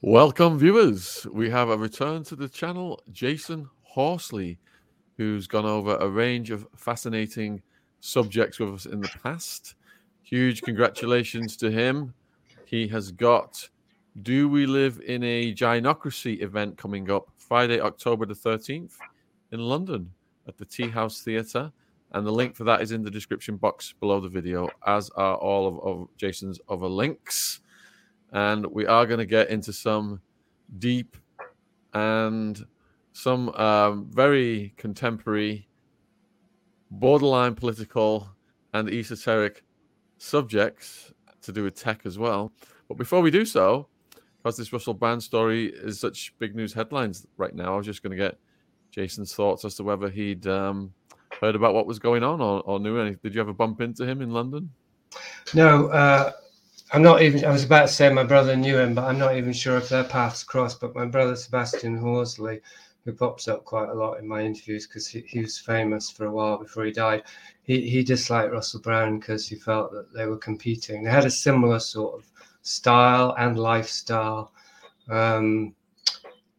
Welcome, viewers. We have a return to the channel, Jasun Horsley, who's gone over a range of fascinating subjects with us in the past. Huge congratulations to him. He has got Do We Live in a Gynocracy event coming up Friday, October the 13th in London at the Tea House Theatre. And the link for that is in the description box below the video, as are all of, of Jasun's other links and we are going to get into some deep and some um, very contemporary, borderline political and esoteric subjects to do with tech as well. But before we do so, because this Russell Brand story is such big news headlines right now, I was just going to get Jasun's thoughts as to whether he'd um, heard about what was going on or, or knew anything. Did you ever bump into him in London? No, uh, I'm not even. I was about to say my brother knew him, but I'm not even sure if their paths crossed. But my brother Sebastian Horsley, who pops up quite a lot in my interviews because he, he, was famous for a while before he died, he he disliked Russell Brand because he felt that they were competing. They had a similar sort of style and lifestyle. Um,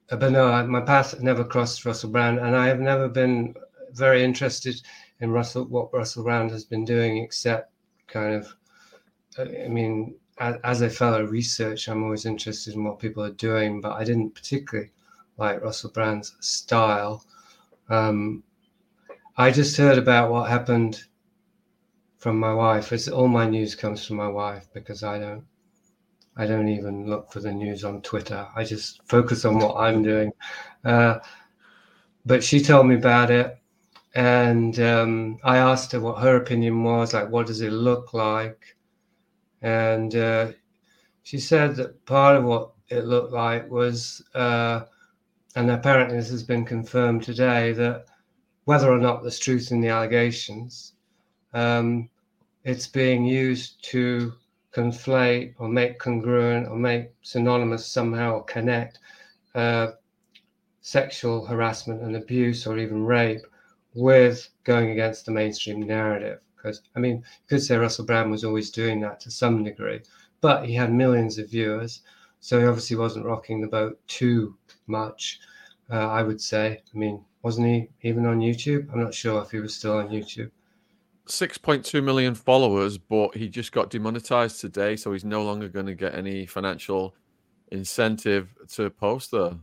but no, my path never crossed Russell Brand, and I have never been very interested in Russell what Russell Brand has been doing, except kind of I mean, as a fellow researcher, I'm always interested in what people are doing, but I didn't particularly like Russell Brand's style. Um, I just heard about what happened from my wife. It's, all my news comes from my wife because I don't, I don't even look for the news on Twitter. I just focus on what I'm doing. Uh, but she told me about it, and um, I asked her what her opinion was. Like, what does it look like? And uh, she said that part of what it looked like was, uh, and apparently this has been confirmed today, that whether or not there's truth in the allegations, um, it's being used to conflate or make congruent or make synonymous somehow or connect uh, sexual harassment and abuse or even rape with going against the mainstream narrative because I mean, you could say Russell Brand was always doing that to some degree, but he had millions of viewers, so he obviously wasn't rocking the boat too much. Uh, I would say. I mean, wasn't he even on YouTube? I'm not sure if he was still on YouTube. 6.2 million followers, but he just got demonetized today, so he's no longer going to get any financial incentive to post there.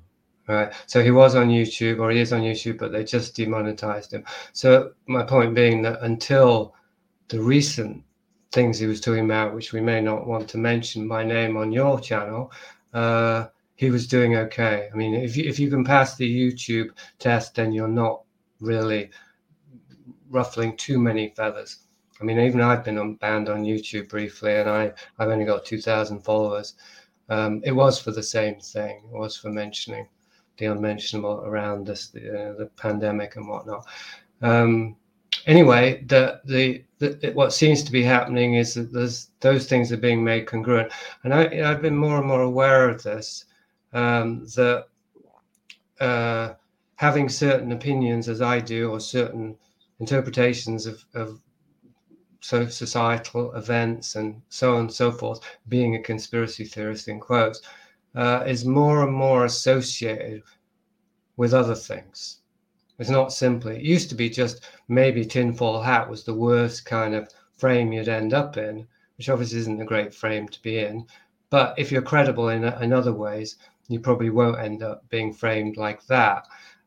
Right. So he was on YouTube, or he is on YouTube, but they just demonetized him. So my point being that until the recent things he was talking about, which we may not want to mention by name on your channel, uh, he was doing okay. I mean, if you, if you can pass the YouTube test, then you're not really ruffling too many feathers. I mean, even I've been on, banned on YouTube briefly, and I I've only got two thousand followers. Um, it was for the same thing. It was for mentioning the unmentionable around this the, uh, the pandemic and whatnot. Um, anyway, the, the, the what seems to be happening is that those things are being made congruent, and I, I've been more and more aware of this. Um, that uh, having certain opinions, as I do, or certain interpretations of, of so societal events and so on and so forth, being a conspiracy theorist in quotes, uh, is more and more associated with other things. It's not simply, it used to be just maybe tinfoil hat was the worst kind of frame you'd end up in, which obviously isn't a great frame to be in. But if you're credible in, in other ways, you probably won't end up being framed like that.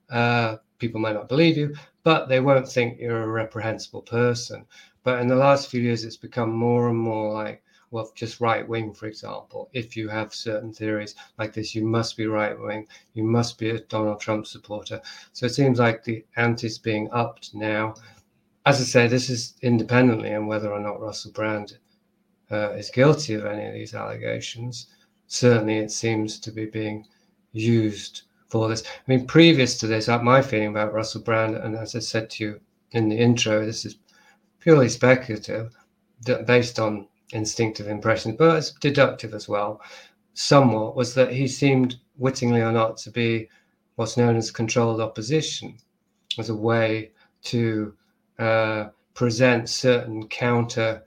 Uh, people might not believe you, but they won't think you're a reprehensible person. But in the last few years, it's become more and more like, well, just right wing, for example. If you have certain theories like this, you must be right wing. You must be a Donald Trump supporter. So it seems like the anti's being upped now. As I say, this is independently and whether or not Russell Brand uh, is guilty of any of these allegations. Certainly, it seems to be being used for this. I mean, previous to this, uh, my feeling about Russell Brand, and as I said to you in the intro, this is purely speculative, based on instinctive impressions, but it's deductive as well, somewhat, was that he seemed, wittingly or not, to be what's known as controlled opposition as a way to uh, present certain counter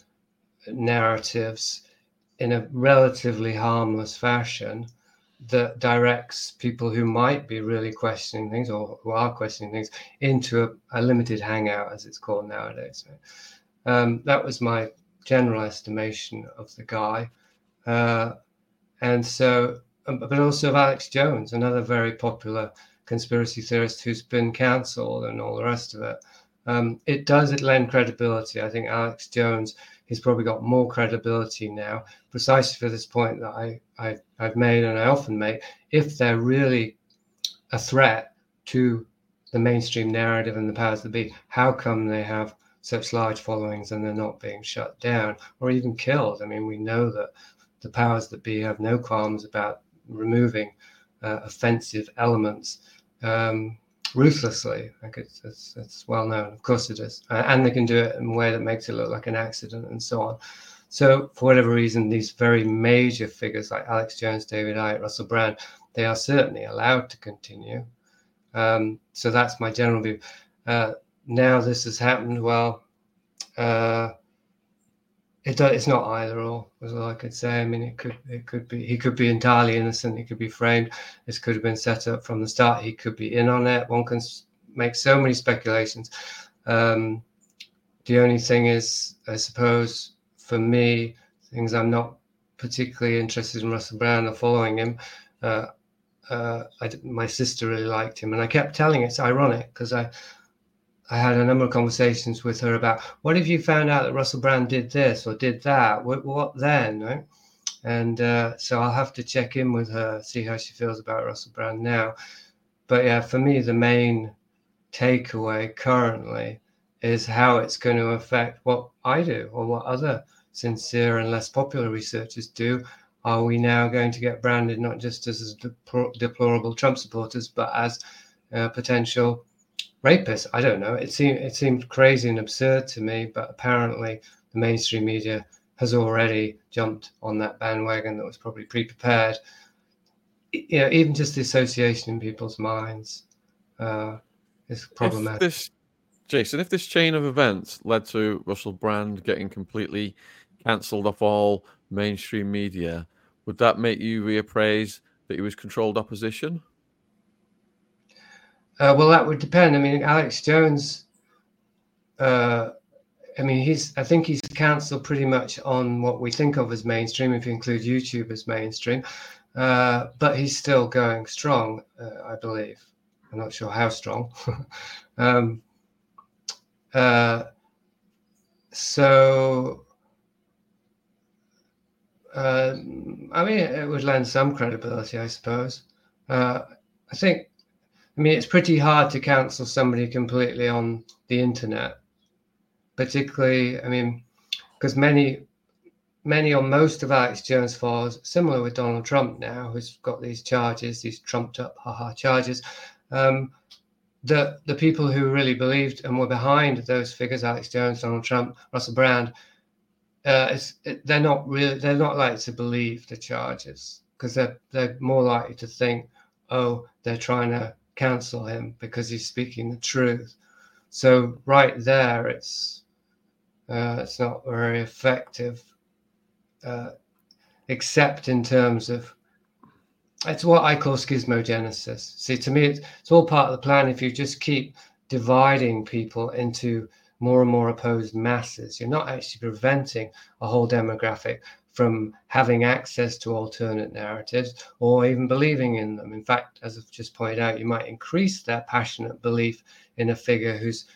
narratives in a relatively harmless fashion that directs people who might be really questioning things or who are questioning things into a, a limited hangout, as it's called nowadays. Um, that was my general estimation of the guy. Uh, and so, um, but also of Alex Jones, another very popular conspiracy theorist who's been cancelled and all the rest of it. Um, it does it lend credibility. I think Alex Jones he's probably got more credibility now, precisely for this point that I, I I've made and I often make. If they're really a threat to the mainstream narrative and the powers that be, how come they have such large followings and they're not being shut down or even killed? I mean, we know that the powers that be have no qualms about removing uh, offensive elements. Um, ruthlessly. Like it's, it's, it's well known. Of course it is, uh, and they can do it in a way that makes it look like an accident and so on. So for whatever reason, these very major figures like Alex Jones, David Icke, Russell Brand, they are certainly allowed to continue. Um, so that's my general view. Uh, now this has happened. Well, uh, it it's not either or all I could say. I mean, it could it could be he could be entirely innocent. He could be framed. This could have been set up from the start. He could be in on it. One can make so many speculations. Um, the only thing is, I suppose, for me, things I'm not particularly interested in Russell Brand or following him. Uh, uh, I, my sister really liked him, and I kept telling it's ironic because I I had a number of conversations with her about what if you found out that Russell Brand did this or did that? What, what then? Right? And uh, so I'll have to check in with her, see how she feels about Russell Brand now. But yeah, for me, the main takeaway currently is how it's going to affect what I do or what other sincere and less popular researchers do. Are we now going to get branded not just as deplorable Trump supporters, but as uh, potential rapists. I don't know. It seemed it seemed crazy and absurd to me, but apparently the mainstream media has already jumped on that bandwagon that was probably pre-prepared. You know, even just the association in people's minds uh, is problematic. If this, Jasun, if this chain of events led to Russell Brand getting completely cancelled off all mainstream media, would that make you reappraise that he was controlled opposition? Uh, well, that would depend. I mean, Alex Jones. Uh, I mean, he's. I think he's cancelled pretty much on what we think of as mainstream, if you include YouTube as mainstream. Uh, but he's still going strong, uh, I believe. I'm not sure how strong. um, uh, so, uh, I mean, it would lend some credibility, I suppose. I think I mean, it's pretty hard to cancel somebody completely on the internet, particularly, I mean, because many, many or most of Alex Jones followers, similar with Donald Trump now, who's got these charges, these trumped up haha charges, um, the the people who really believed and were behind those figures, Alex Jones, Donald Trump, Russell Brand, uh, it, they're not really they're not likely to believe the charges because they're they're more likely to think, oh, they're trying to cancel him because he's speaking the truth. So right there, it's uh, it's not very effective, uh, except in terms of it's what I call schismogenesis. See, to me, it's, it's all part of the plan. If you just keep dividing people into more and more opposed masses, you're not actually preventing a whole demographic from having access to alternate narratives or even believing in them. In fact, as I've just pointed out, you might increase that passionate belief in a figure who's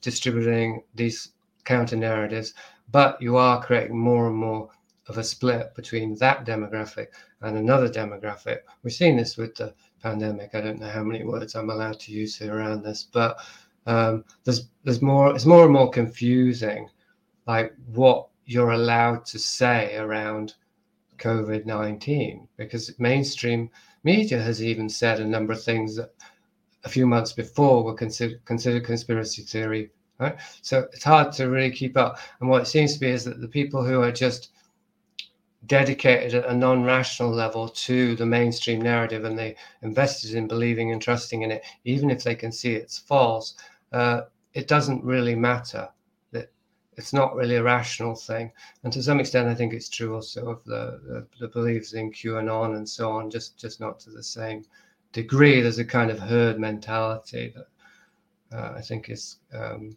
distributing these counter narratives, but you are creating more and more of a split between that demographic and another demographic. We've seen this with the pandemic. I don't know how many words I'm allowed to use here around this, but um, there's there's more. It's more and more confusing, like what you're allowed to say around COVID 19 because mainstream media has even said a number of things that a few months before were considered, considered conspiracy theory. Right? So it's hard to really keep up. And what it seems to be is that the people who are just dedicated at a non-rational level to the mainstream narrative and they invested in believing and trusting in it, even if they can see it's false, uh, it doesn't really matter it's not really a rational thing. And to some extent, I think it's true also of the, the, the beliefs in QAnon and so on, just, just not to the same degree. There's a kind of herd mentality that uh, I think is um,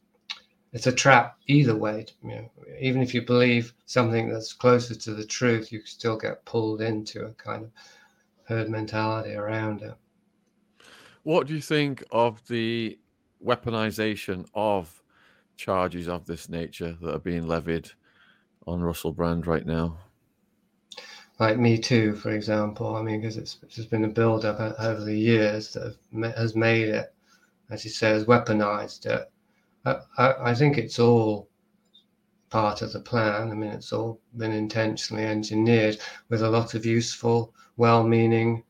it's a trap either way. You know, even if you believe something that's closer to the truth, you still get pulled into a kind of herd mentality around it. What do you think of the weaponization of charges of this nature that are being levied on Russell Brand right now? Like Me Too, for example. I mean, because it's there's been a build up over the years that has made it, as he says, weaponized it. I, I, I think it's all part of the plan. I mean, it's all been intentionally engineered with a lot of useful, well meaning,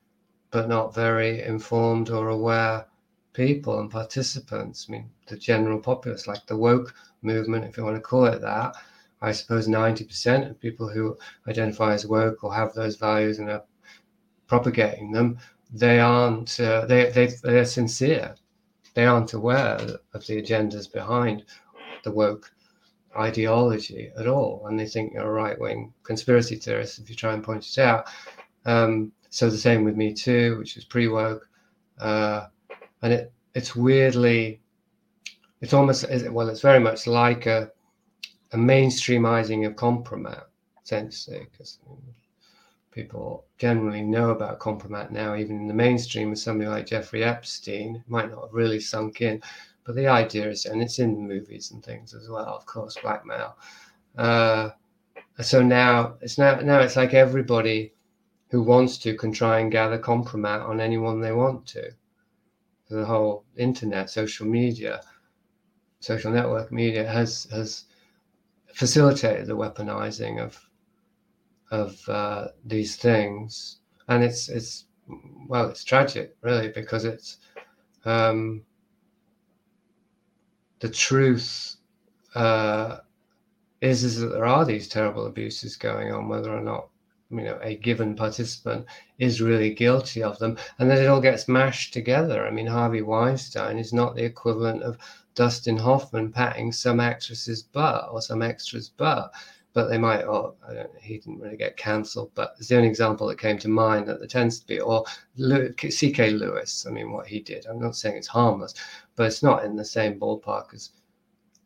but not very informed or aware people and participants. I mean, the general populace, like the woke movement, if you want to call it that. I suppose 90% of people who identify as woke or have those values and are propagating them, they aren't, uh, they, they, they're sincere. They aren't aware of the agendas behind the woke ideology at all. And they think you're a right wing conspiracy theorist if you try and point it out. Um, so the same with Me Too, which is pre woke. Uh, and it it's weirdly it's almost well it's very much like a a mainstreamizing of compromat essentially because people generally know about compromat now even in the mainstream with somebody like jeffrey epstein might not have really sunk in but the idea is and it's in movies and things as well of course blackmail uh, so now it's now now it's like everybody who wants to can try and gather compromat on anyone they want to the whole internet, social media, social network media has has facilitated the weaponizing of of uh, these things, and it's it's well, it's tragic, really, because it's um, the truth uh, is is that there are these terrible abuses going on, whether or not you know a given participant is really guilty of them. And then it all gets mashed together. I mean harvey weinstein is not the equivalent of dustin hoffman patting some actress's butt or some extra's butt. But they might or don't, he didn't really get cancelled but it's the only example that came to mind that there tends to be or ck louis. I mean what he did. I'm not saying it's harmless but it's not in the same ballpark as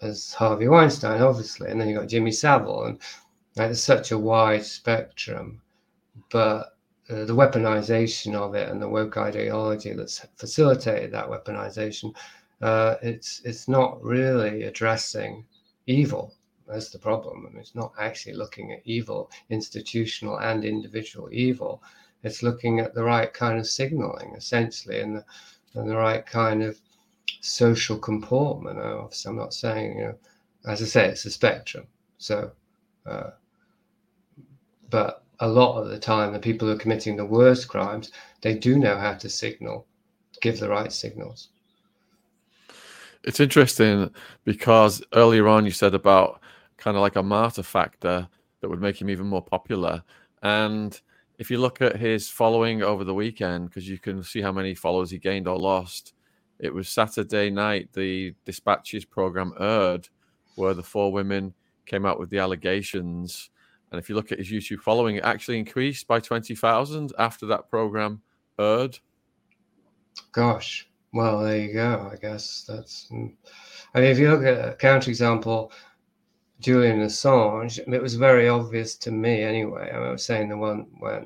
as harvey weinstein obviously. And then you got jimmy savile and like, there's such a wide spectrum, but uh, the weaponization of it and the woke ideology that's facilitated that weaponization, uh, it's it's not really addressing evil. That's the problem. I mean, it's not actually looking at evil, institutional and individual evil. It's looking at the right kind of signaling, essentially, and the, and the right kind of social comportment. Obviously, I'm not saying, you know, as I say, it's a spectrum. So uh, but a lot of the time, the people who are committing the worst crimes, they do know how to signal, give the right signals. It's interesting because earlier on you said about kind of like a martyr factor that would make him even more popular. And if you look at his following over the weekend, because you can see how many followers he gained or lost, it was Saturday night, the Dispatches program aired, where the four women came out with the allegations. And if you look at his YouTube following, it actually increased by 20,000 after that program aired. Gosh, well, there you go. I guess that's. Mm. I mean, if you look at a counterexample, Julian Assange, it was very obvious to me anyway. I, mean, I was saying the one where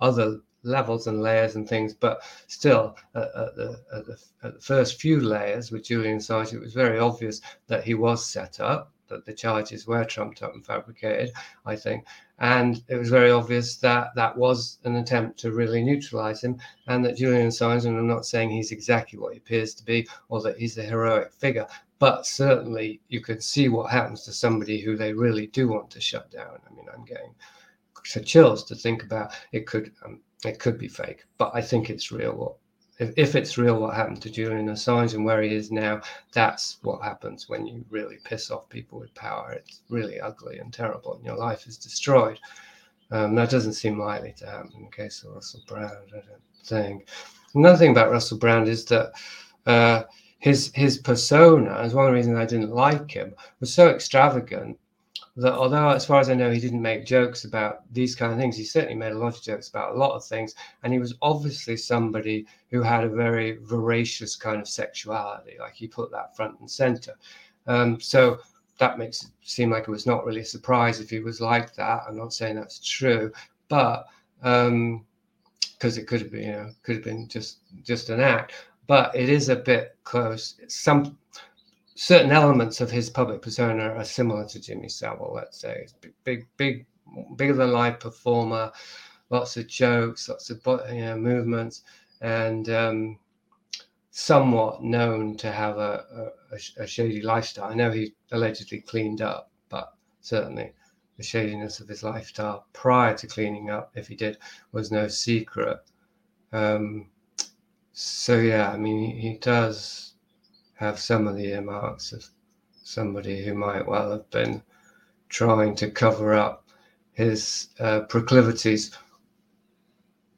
other levels and layers and things, but still, at, at, the, at, the, at the first few layers with Julian Assange, it was very obvious that he was set up that the charges were trumped up and fabricated, I think. And it was very obvious that that was an attempt to really neutralize him, and that Julian Assange, and I'm not saying he's exactly what he appears to be or that he's a heroic figure, but certainly you can see what happens to somebody who they really do want to shut down. I mean, I'm getting chills to think about it could um, it could be fake, but I think it's real what if, if it's real what happened to Julian Assange and where he is now, that's what happens when you really piss off people with power. It's really ugly and terrible, and your life is destroyed. Um, that doesn't seem likely to happen in the case of Russell Brand, I don't think. Another thing about Russell Brand is that uh, his his persona, as one of the reasons I didn't like him, was so extravagant that although, as far as I know, he didn't make jokes about these kind of things, he certainly made a lot of jokes about a lot of things. And he was obviously somebody who had a very voracious kind of sexuality, like he put that front and center. Um, so that makes it seem like it was not really a surprise if he was like that. I'm not saying that's true, but because um, it could have been, you know, could have been just just an act. But it is a bit close. Some certain elements of his public persona are similar to Jimmy Savile. Let's say big, big, big, bigger than life performer, lots of jokes, lots of you know movements, and um, somewhat known to have a, a, a, shady lifestyle. I know he allegedly cleaned up, but certainly the shadiness of his lifestyle prior to cleaning up, if he did, was no secret. Um, so yeah, I mean, he does have some of the earmarks of somebody who might well have been trying to cover up his uh, proclivities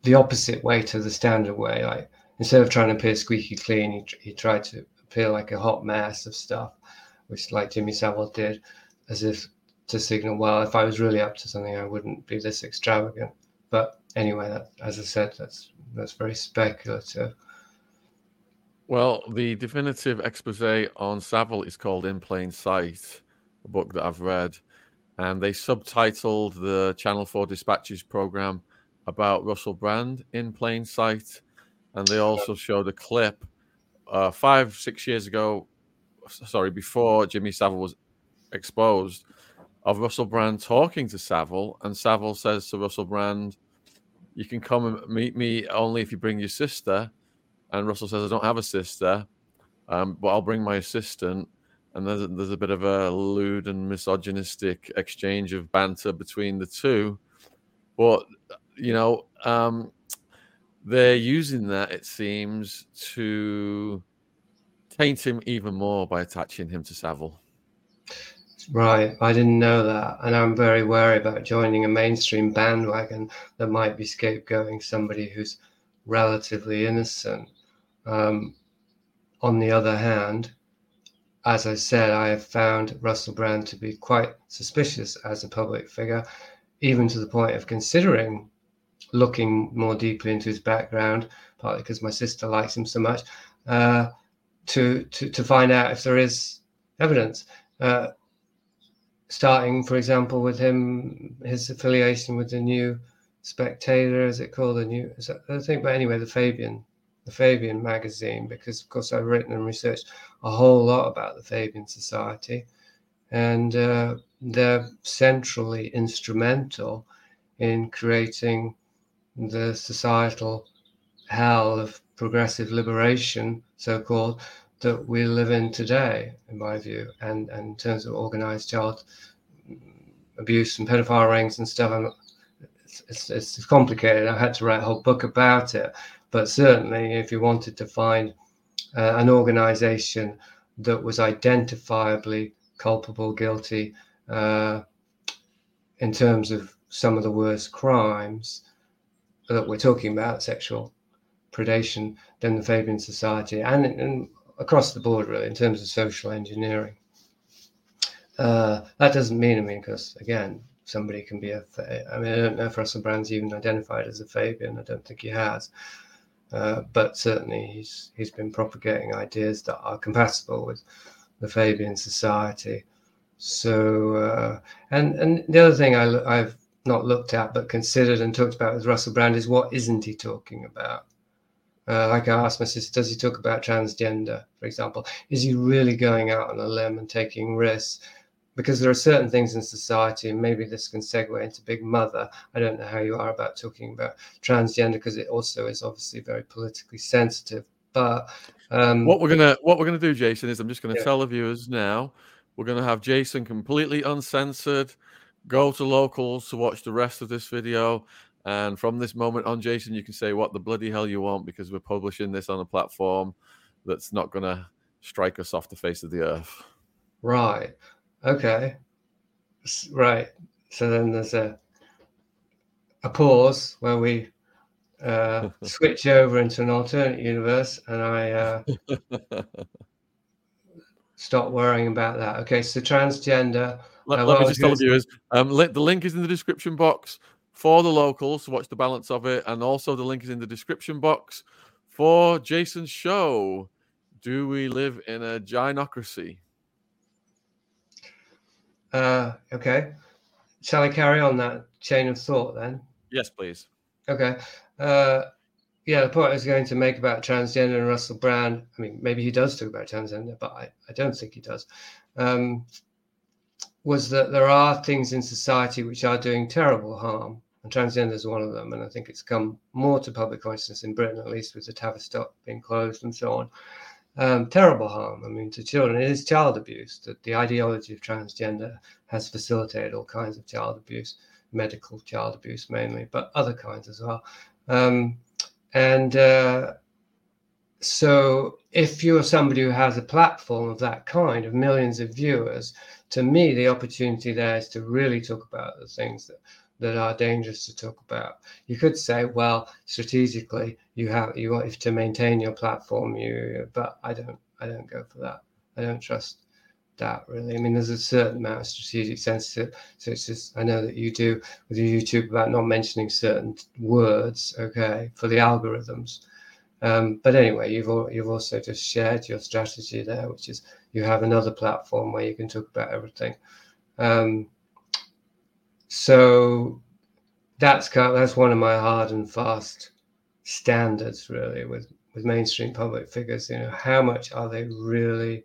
the opposite way to the standard way. Like instead of trying to appear squeaky clean, he, he tried to appear like a hot mess of stuff, which like Jimmy Savile did, as if to signal, well, if I was really up to something, I wouldn't be this extravagant. But anyway, that, as I said, that's that's very speculative. Well, the definitive expose on Savile is called In Plain Sight, a book that I've read. And they subtitled the Channel 4 Dispatches program about Russell Brand in plain sight. And they also showed a clip uh, five, six years ago, sorry, before Jimmy Savile was exposed, of Russell Brand talking to Savile. And Savile says to Russell Brand, You can come and meet me only if you bring your sister. And Russell says, I don't have a sister, um, but I'll bring my assistant. And there's a, there's a bit of a lewd and misogynistic exchange of banter between the two. But, you know, um, they're using that, it seems, to taint him even more by attaching him to Savile. Right, I didn't know that, and I'm very wary about joining a mainstream bandwagon that might be scapegoating somebody who's relatively innocent. Um, on the other hand, as I said, I have found Russell Brand to be quite suspicious as a public figure, even to the point of considering looking more deeply into his background, partly because my sister likes him so much, uh, to, to, to find out if there is evidence. Uh, starting, for example, with him, his affiliation with the new Spectator, as it called the new? I think, but anyway, the Fabian the Fabian magazine because, of course, I've written and researched a whole lot about the Fabian Society, and uh, they're centrally instrumental in creating the societal hell of progressive liberation, so called, that we live in today, in my view, and, and in terms of organized child abuse and pedophile rings and stuff. It's, it's, it's complicated. I had to write a whole book about it. But certainly, if you wanted to find uh, an organization that was identifiably culpable, guilty uh, in terms of some of the worst crimes that we're talking about, sexual predation, then the Fabian Society, and, and across the board, really, in terms of social engineering. Uh, that doesn't mean, I mean, because again, somebody can be a, I mean, I don't know if Russell Brand's even identified as a Fabian. I don't think he has. Uh, but certainly he's he's been propagating ideas that are compatible with the Fabian Society. So uh, and and the other thing I, I've not looked at but considered and talked about with Russell Brand is what isn't he talking about? Uh, like I asked my sister, does he talk about transgender, for example? Is he really going out on a limb and taking risks because there are certain things in society, and maybe this can segue into Big Mother. I don't know how you are about talking about transgender because it also is obviously very politically sensitive. But um, what we're gonna what we're gonna do, Jasun, is I'm just gonna yeah. tell the viewers now we're gonna have Jasun completely uncensored. Go to locals to watch the rest of this video. And from this moment on, Jasun, you can say what the bloody hell you want because we're publishing this on a platform that's not going to strike us off the face of the earth. Right. Okay. Right. So then there's a a pause where we uh, switch over into an alternate universe, and I uh, stop worrying about that. Okay, so transgender. Let, uh, let me just tell the viewers um, the link is in the description box for the locals to watch the balance of it, and also the link is in the description box for Jasun's show. Do we live in a gynocracy? Uh, okay. Shall I carry on that chain of thought then? Yes, please. Okay. Uh, yeah, the point I was going to make about transgender and Russell Brand, I mean, maybe he does talk about transgender, but I, I don't think he does, um, was that there are things in society which are doing terrible harm. And transgender is one of them. And I think it's come more to public consciousness in Britain, at least with the Tavistock being closed and so on. Um, terrible harm, I mean, to children. It is child abuse. That the ideology of transgender has facilitated all kinds of child abuse, medical child abuse mainly, but other kinds as well. Um, and uh, so, if you're somebody who has a platform of that kind, of millions of viewers, to me, the opportunity there is to really talk about the things that that are dangerous to talk about. You could say, well, strategically, you have you want to maintain your platform, you, but I don't, I don't go for that. I don't trust that really. I mean, there's a certain amount of strategic it. So it's just, I know that you do with your YouTube about not mentioning certain words, okay, for the algorithms. Um, but anyway, you've all, you've also just shared your strategy there, which is you have another platform where you can talk about everything. Um, so that's kind of, that's one of my hard and fast standards, really, with with mainstream public figures. You know, how much are they really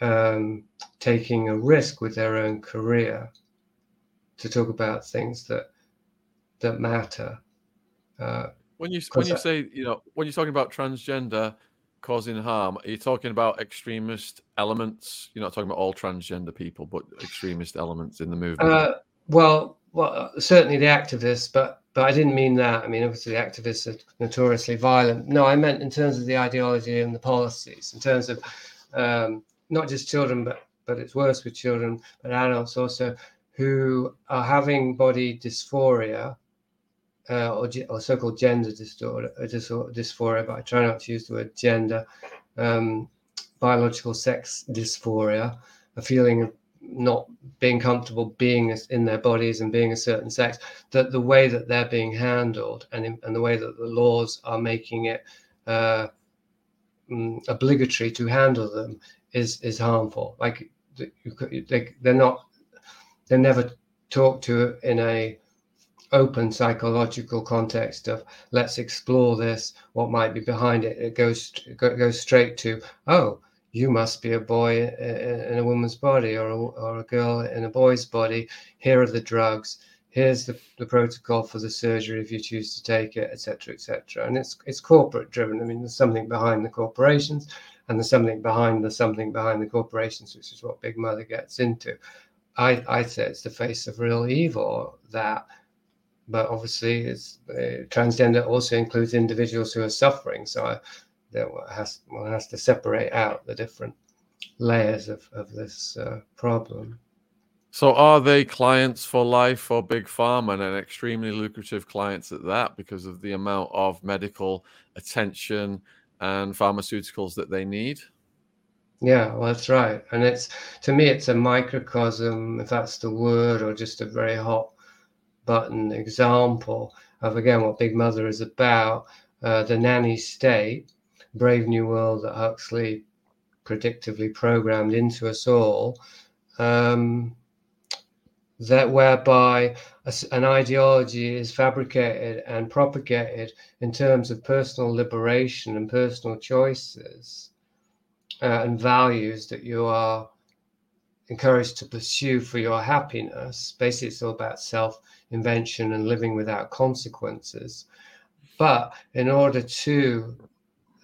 um, taking a risk with their own career to talk about things that that matter. Uh, when you when you say you know when you're talking about transgender causing harm, are you talking about extremist elements? You're not talking about all transgender people, but extremist elements in the movement. Uh, well, well, certainly the activists, but but I didn't mean that. I mean, obviously, the activists are notoriously violent. No, I meant in terms of the ideology and the policies, in terms of um, not just children, but but it's worse with children, but adults also who are having body dysphoria uh, or, or, so-called gender disorder, uh, dysphoria, but I try not to use the word gender, um, biological sex dysphoria, a feeling of not being comfortable being in their bodies and being a certain sex, that the way that they're being handled and, and the way that the laws are making it uh, mm, obligatory to handle them is is harmful. Like they, they're not, they're never talked to in a open psychological context of let's explore this what might be behind it it goes goes straight to oh you must be a boy in a woman's body or a, or a girl in a boy's body here are the drugs here's the, the protocol for the surgery if you choose to take it etc etc and it's it's corporate driven i mean there's something behind the corporations and there's something behind the something behind the corporations, which is what Big Mother gets into. I I say it's the face of real evil that, but obviously it's uh, transgender also includes individuals who are suffering. So I, that has one has to separate out the different layers of of this uh, problem. So are they clients for life for Big Pharma and extremely lucrative clients at that because of the amount of medical attention and pharmaceuticals that they need. Yeah, well, that's right. And it's to me, it's a microcosm, if that's the word, or just a very hot button example of again what Big Mother is about. Uh, the nanny state, Brave New World that Huxley predictively programmed into us all. Um, that whereby a, an ideology is fabricated and propagated in terms of personal liberation and personal choices uh, and values that you are encouraged to pursue for your happiness. Basically, it's all about self invention and living without consequences. But in order to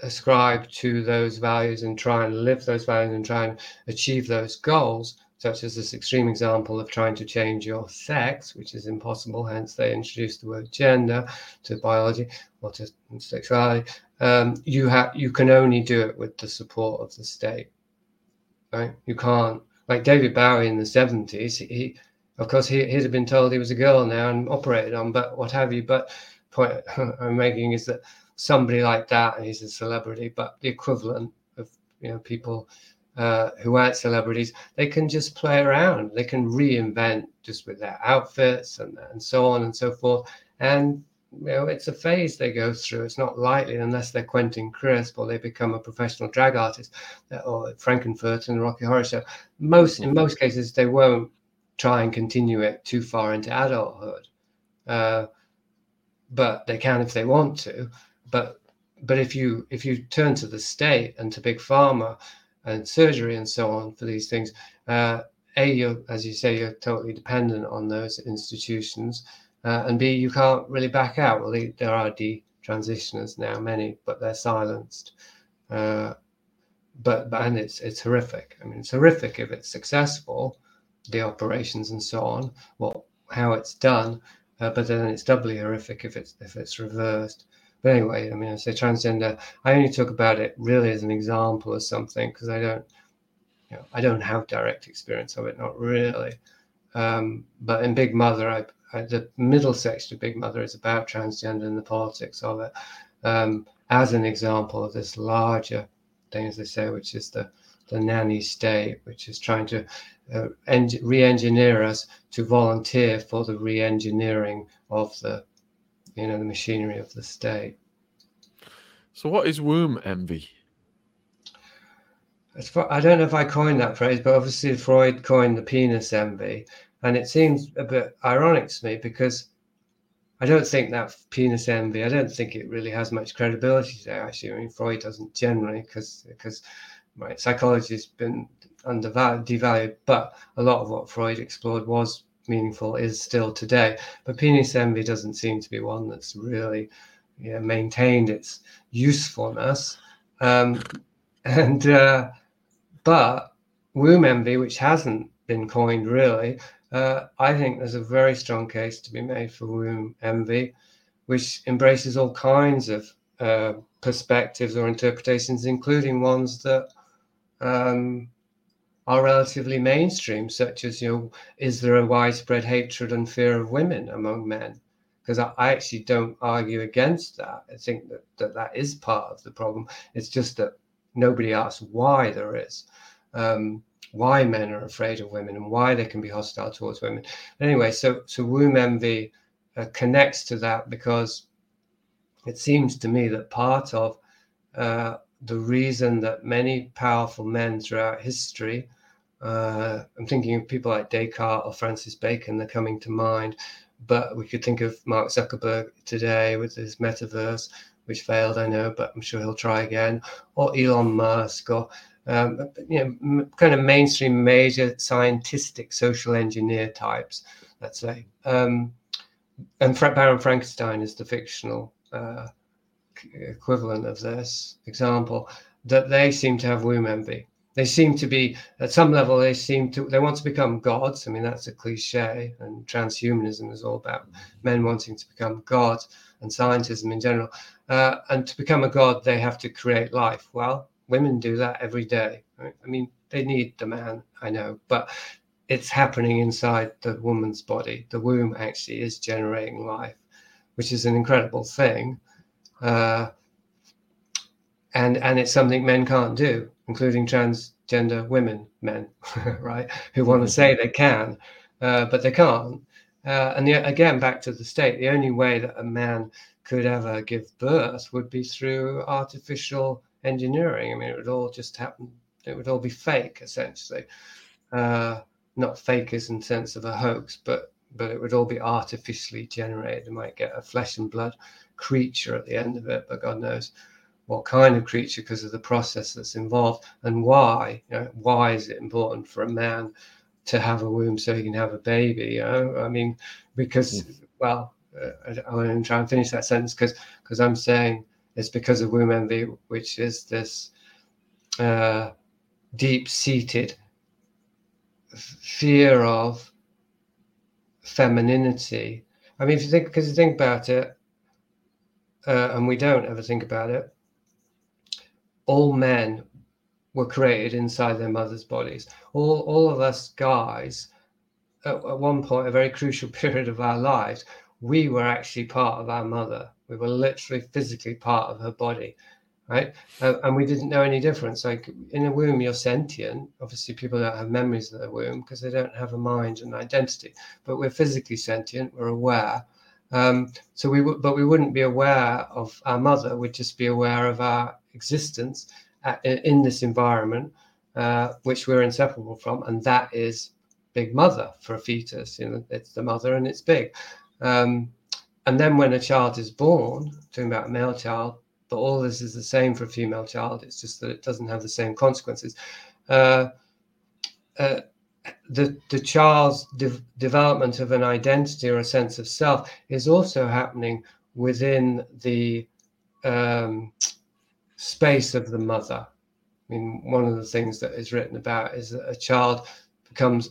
ascribe to those values and try and live those values and try and achieve those goals, such as this extreme example of trying to change your sex, which is impossible. Hence, they introduced the word gender to biology or to sexuality. Um, you have you can only do it with the support of the state, right? You can't like David Bowie in the seventies. He, of course, he, he'd have been told he was a girl now and operated on, but what have you. But point I'm making is that somebody like that, and he's a celebrity, but the equivalent of you know people uh, who aren't celebrities, they can just play around. They can reinvent just with their outfits and, and so on and so forth. And you know, it's a phase they go through. It's not likely unless they're Quentin Crisp or they become a professional drag artist uh, or Frank-N-Furter the Rocky Horror Show. Most in most cases, they won't try and continue it too far into adulthood, uh, but they can if they want to. But but if you if you turn to the state and to big pharma and surgery and so on for these things, uh, a you're as you say you're totally dependent on those institutions uh, and B, you can't really back out. Well, there are detransitioners now, many, but they're silenced. Uh, but, but and it's it's horrific. I mean, it's horrific if it's successful, the operations and so on. Well, how it's done, uh, but then it's doubly horrific if it's if it's reversed. But anyway, I mean, I say transgender. I only talk about it really as an example of something because I don't, you know, I don't have direct experience of it, not really. Um, but in Big Mother, I the middle section of Big Mother is about transgender and the politics of it, um, as an example of this larger thing, as they say, which is the the nanny state, which is trying to uh, en- re-engineer us to volunteer for the re-engineering of the, you know, the machinery of the state. So, what is womb envy? Far, I don't know if I coined that phrase, but obviously Freud coined the penis envy. And it seems a bit ironic to me because I don't think that penis envy, I don't think it really has much credibility there, actually. I mean, Freud doesn't generally because because right, psychology has been undervalued, devalued, but a lot of what Freud explored was meaningful, is still today. But penis envy doesn't seem to be one that's really you know, maintained its usefulness. Um, and, uh, but womb envy, which hasn't been coined really, uh, I think there's a very strong case to be made for womb envy, which embraces all kinds of uh, perspectives or interpretations, including ones that um, are relatively mainstream, such as, you know, is there a widespread hatred and fear of women among men? Because I, I actually don't argue against that. I think that, that that is part of the problem. It's just that nobody asks why there is. Um, why men are afraid of women and why they can be hostile towards women. Anyway, so so womb envy uh, connects to that because it seems to me that part of uh, the reason that many powerful men throughout history, uh, I'm thinking of people like Descartes or Francis Bacon, they're coming to mind, but we could think of Mark Zuckerberg today with his metaverse, which failed, I know, but I'm sure he'll try again, or Elon Musk, or um, you know, kind of mainstream major scientific social engineer types, let's say. Um, and Fra- Baron Frankenstein is the fictional uh, equivalent of this example, that they seem to have womb envy. They seem to be, at some level, they seem to, they want to become gods. I mean, that's a cliche, and transhumanism is all about men wanting to become gods and scientism in general. Uh, and to become a god, they have to create life. Well, women do that every day. Right? I mean, they need the man, I know, but it's happening inside the woman's body. The womb actually is generating life, which is an incredible thing. Uh, and and it's something men can't do, including transgender women, men, right, who want to say they can, uh, but they can't. Uh, and the, again, back to the state, the only way that a man could ever give birth would be through artificial engineering. I mean, it would all just happen. It would all be fake, essentially. Uh, not fake as in sense of a hoax, but but it would all be artificially generated. You might get a flesh and blood creature at the end of it, but God knows what kind of creature because of the process that's involved and why. You know, why is it important for a man to have a womb so he can have a baby? You know? I mean, because mm. well, uh, I want to try and finish that sentence because because I'm saying it's because of womb envy, which is this uh, deep-seated fear of femininity. I mean, if you think, because you think about it, uh, and we don't ever think about it, all men were created inside their mother's bodies. All, all of us guys, at, at one point, a very crucial period of our lives, we were actually part of our mother. We were literally physically part of her body. right? Uh, and we didn't know any difference. Like in a womb, you're sentient. Obviously, people don't have memories of the womb because they don't have a mind and identity. But we're physically sentient. We're aware. Um, so we would, but we wouldn't be aware of our mother. We'd just be aware of our existence at, in this environment, uh, which we're inseparable from, and that is big mother for a fetus. You know, it's the mother and it's big. Um, and then when a child is born, talking about a male child, but all this is the same for a female child. It's just that it doesn't have the same consequences. Uh, uh, the the child's de- development of an identity or a sense of self is also happening within the um, space of the mother. I mean, one of the things that is written about is that a child becomes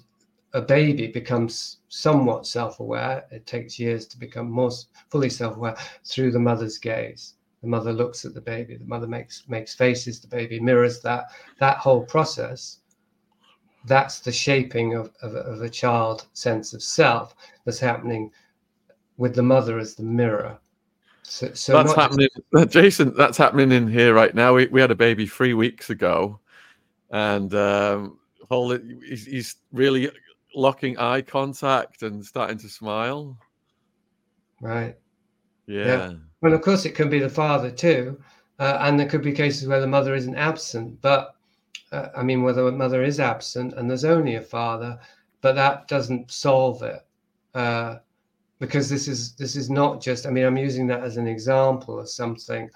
a baby becomes somewhat self-aware. It takes years to become more fully self-aware through the mother's gaze the mother looks at the baby the mother makes makes faces the baby mirrors that that whole process that's the shaping of, of, of a child sense of self that's happening with the mother as the mirror so, so that's happening just... Jasun that's happening in here right now we, we had a baby three weeks ago and um whole he's, he's really locking eye contact and starting to smile right yeah. yeah. Well, of course, it can be the father too, uh, and there could be cases where the mother isn't absent. But uh, I mean, whether a mother is absent and there's only a father, but that doesn't solve it, uh, because this is this is not just. I mean, I'm using that as an example of something,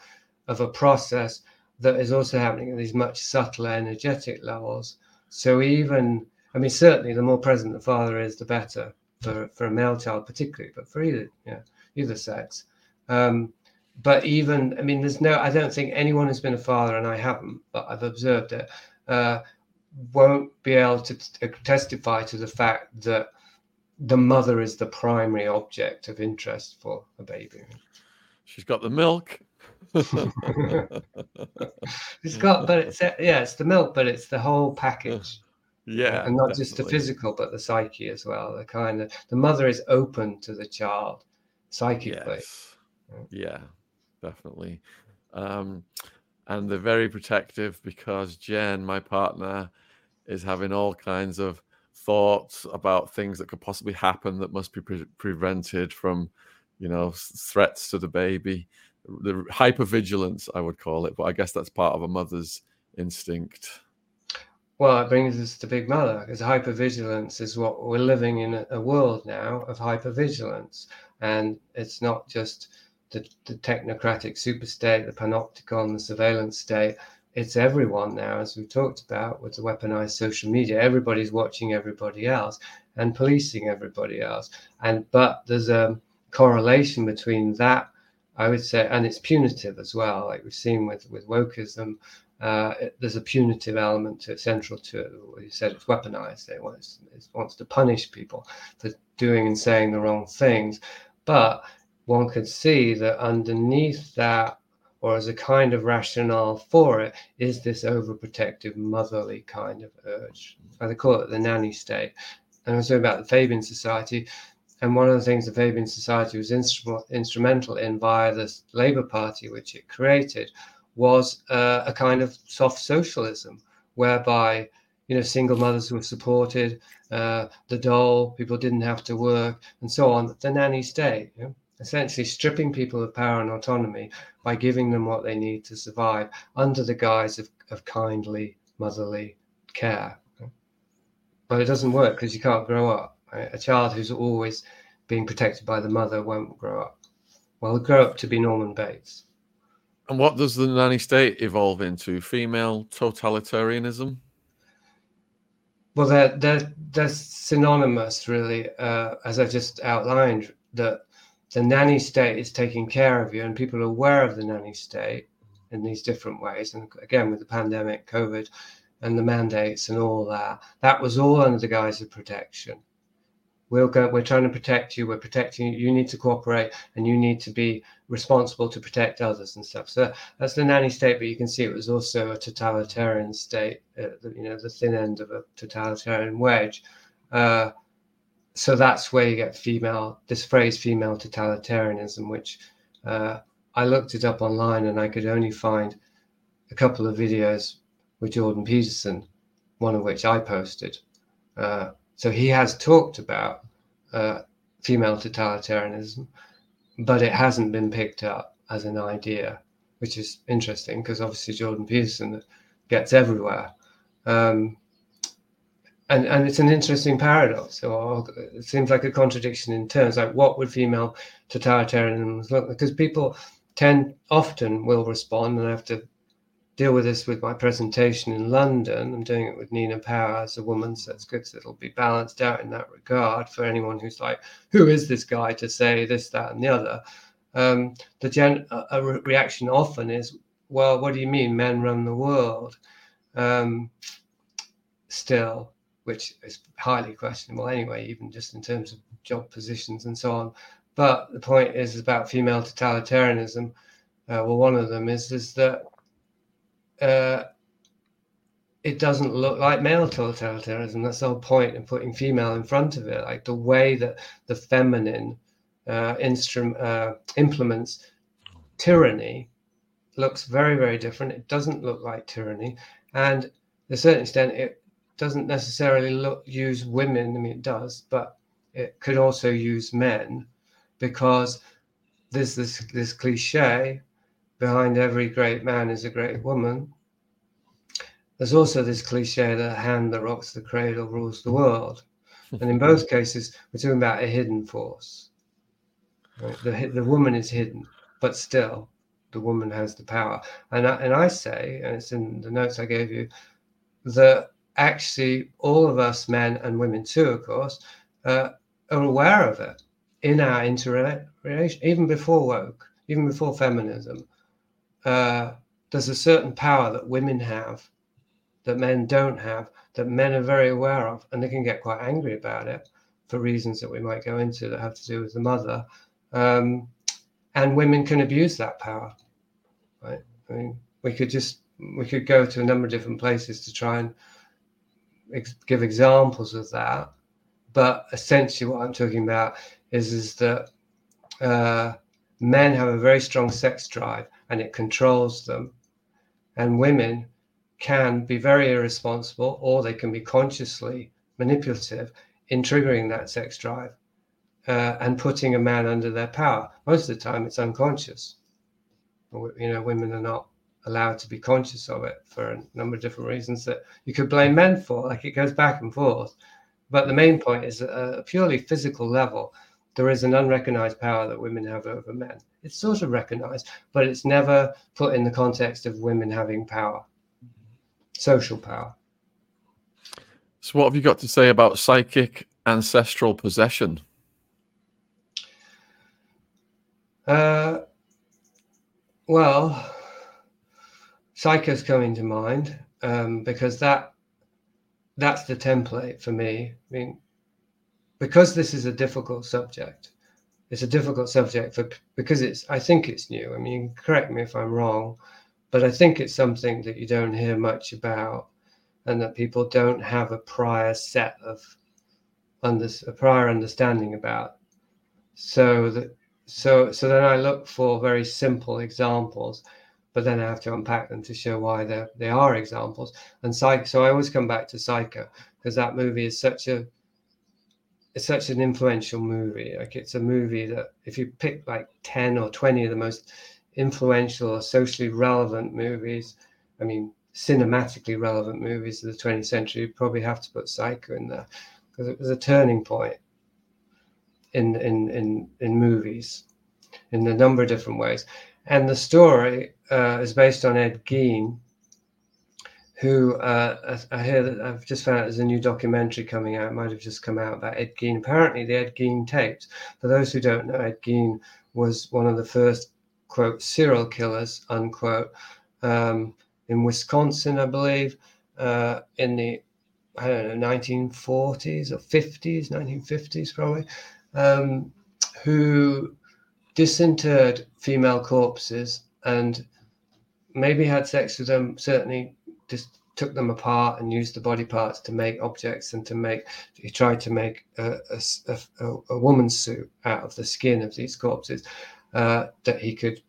of a process that is also happening at these much subtler energetic levels. So even, I mean, certainly the more present the father is, the better for for a male child, particularly, but for either, yeah, either sex. Um, but even, I mean, there's no, I don't think anyone who's been a father, and I haven't, but I've observed it, uh, won't be able to t- testify to the fact that the mother is the primary object of interest for a baby. She's got the milk. it's got, but it's yeah, it's the milk, but it's the whole package. Yeah, and not definitely. just the physical, but the psyche as well. The kind of the mother is open to the child psychically. Yes yeah, definitely. Um, and they're very protective because Jen, my partner, is having all kinds of thoughts about things that could possibly happen that must be pre- prevented from, you know, threats to the baby. The hypervigilance, I would call it, but I guess that's part of a mother's instinct. Well, it brings us to Big Mother because hypervigilance is what we're living in a world now of hypervigilance. And it's not just the, the technocratic superstate, the panopticon, the surveillance state. It's everyone now, as we've talked about with the weaponized social media. Everybody's watching everybody else and policing everybody else. And but there's a correlation between that, I would say, and it's punitive as well, like we've seen with with wokeism. Uh, it, there's a punitive element to it, central to it. You said it's weaponized. It wants, it wants to punish people for doing and saying the wrong things. But one could see that underneath that, or as a kind of rationale for it, is this overprotective, motherly kind of urge. I call it the nanny state. And I was talking about the Fabian Society. And one of the things the Fabian Society was instru- instrumental in via the Labour Party, which it created, was uh, a kind of soft socialism, whereby you know single mothers were supported, uh, the dole, people didn't have to work, and so on. The nanny state. You know? Essentially stripping people of power and autonomy by giving them what they need to survive under the guise of, of kindly motherly care. But it doesn't work because you can't grow up. Right? A child who's always being protected by the mother won't grow up. Well, they'll grow up to be Norman Bates. And what does the nanny state evolve into? Female totalitarianism? Well, they're, they're, they're synonymous, really, uh, as I just outlined, that the nanny state is taking care of you and people are aware of the nanny state in these different ways. And again with the pandemic covid and the mandates and all that that was all under the guise of protection. We'll go we're trying to protect you. We're protecting you. You need to cooperate and you need to be responsible to protect others and stuff. So that's the nanny state but you can see it was also a totalitarian state uh, you know the thin end of a totalitarian wedge. Uh, so that's where you get female this phrase female totalitarianism which uh, i looked it up online and i could only find a couple of videos with Jordan Peterson, one of which I posted. Uh, so he has talked about uh, female totalitarianism, but it hasn't been picked up as an idea, which is interesting because obviously Jordan Peterson gets everywhere. Um, and, and it's an interesting paradox, it seems like a contradiction in terms. Like, what would female totalitarianism look? Like? Because people tend often will respond, and I have to deal with this with my presentation in London. I'm doing it with Nina Power as a woman, so it's good. So it'll be balanced out in that regard for anyone who's like, who is this guy to say this, that, and the other? Um, the gen- a re- reaction often is, well, what do you mean men run the world? Um, still, which is highly questionable anyway, even just in terms of job positions and so on. But the point is about female totalitarianism. Uh, well, one of them is is that uh, it doesn't look like male totalitarianism. That's the whole point in putting female in front of it. Like the way that the feminine uh, instrument uh, implements tyranny looks very, very different. It doesn't look like tyranny, and to a certain extent, it doesn't necessarily look use women. I mean, it does, but it could also use men because there's this this cliche behind every great man is a great woman. There's also this cliche that hand that rocks the cradle rules the world. And in both cases, we're talking about a hidden force. Right? The, the woman is hidden, but still, the woman has the power. And I, and I say, and it's in the notes I gave you, that actually all of us, men and women too, of course, uh, are aware of it in our interrelation, even before woke, even before feminism uh, there's a certain power that women have that men don't have, that men are very aware of, and they can get quite angry about it for reasons that we might go into that have to do with the mother. Um, and women can abuse that power, right? I mean, we could just we could go to a number of different places to try and ex- give examples of that. But essentially, what I'm talking about is is that uh, men have a very strong sex drive and it controls them. And women can be very irresponsible or they can be consciously manipulative in triggering that sex drive uh, and putting a man under their power. Most of the time, it's unconscious. You know, women are not allowed to be conscious of it for a number of different reasons that you could blame men for. Like it goes back and forth. But the main point is at a purely physical level, there is an unrecognized power that women have over men. It's sort of recognized, but it's never put in the context of women having power, social power. So, what have you got to say about psychic ancestral possession? Uh, well, psychos coming to mind um, because that that's the template for me. I mean, because this is a difficult subject, it's a difficult subject for because it's I think it's new. I mean, correct me if I'm wrong, but I think it's something that you don't hear much about, and that people don't have a prior set of under a prior understanding about. So that so so then I look for very simple examples, but then I have to unpack them to show why they they are examples. And psych, so I always come back to Psycho because that movie is such a it's such an influential movie. Like it's a movie that if you pick like 10 or 20 of the most influential or socially relevant movies, I mean, cinematically relevant movies of the 20th century, you probably have to put Psycho in there because it was a turning point in, in, in, in movies in a number of different ways. And the story uh, is based on Ed Gein, who uh, I hear that I've just found out there's a new documentary coming out. Might have just come out about Ed Gein. Apparently, the Ed Gein tapes. For those who don't know, Ed Gein was one of the first quote serial killers unquote um, in Wisconsin, I believe, uh, in the I don't know 1940s or 50s, 1950s probably, um, who disinterred female corpses and maybe had sex with them. Certainly just took them apart and used the body parts to make objects and to make he tried to make a, a, a, a woman's suit out of the skin of these corpses uh, that he could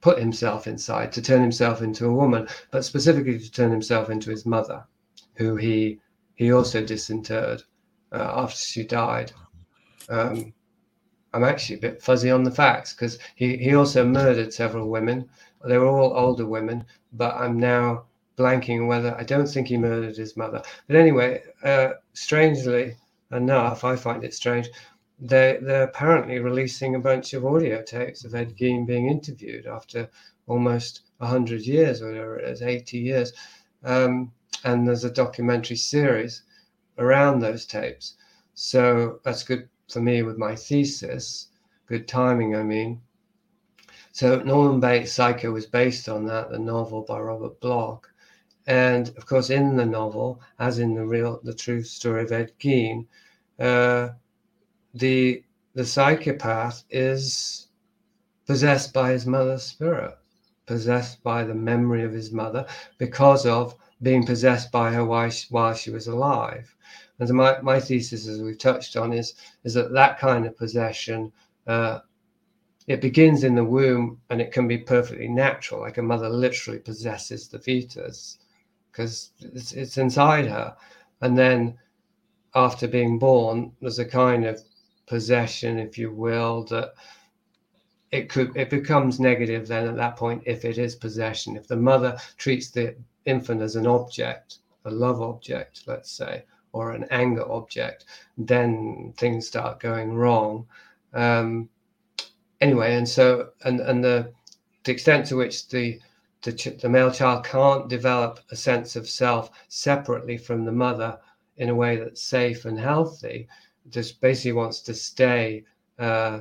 put himself inside to turn himself into a woman, but specifically to turn himself into his mother, who he he also disinterred uh, after she died. Um, I'm actually a bit fuzzy on the facts because he, he also murdered several women. They were all older women, but I'm now blanking whether I don't think he murdered his mother. But anyway, uh, strangely enough, I find it strange. They they're apparently releasing a bunch of audio tapes of Ed Gein being interviewed after almost hundred years, or whatever it is, eighty years. Um, and there's a documentary series around those tapes. So that's good for me with my thesis. Good timing, I mean. So Norman Bates' Psycho was based on that, the novel by Robert Bloch. And of course, in the novel, as in the real, the true story of Ed Gein, uh, the the psychopath is possessed by his mother's spirit, possessed by the memory of his mother, because of being possessed by her while she, while she was alive. And so my, my thesis, as we've touched on, is is that that kind of possession uh, it begins in the womb and it can be perfectly natural, like a mother literally possesses the fetus because it's, it's inside her. And then after being born, there's a kind of possession, if you will, that it could it becomes negative then at that point if it is possession. If the mother treats the infant as an object, a love object, let's say, or an anger object, then things start going wrong. Um, anyway, and so and and the the extent to which the the, ch- the male child can't develop a sense of self separately from the mother in a way that's safe and healthy, just basically wants to stay uh,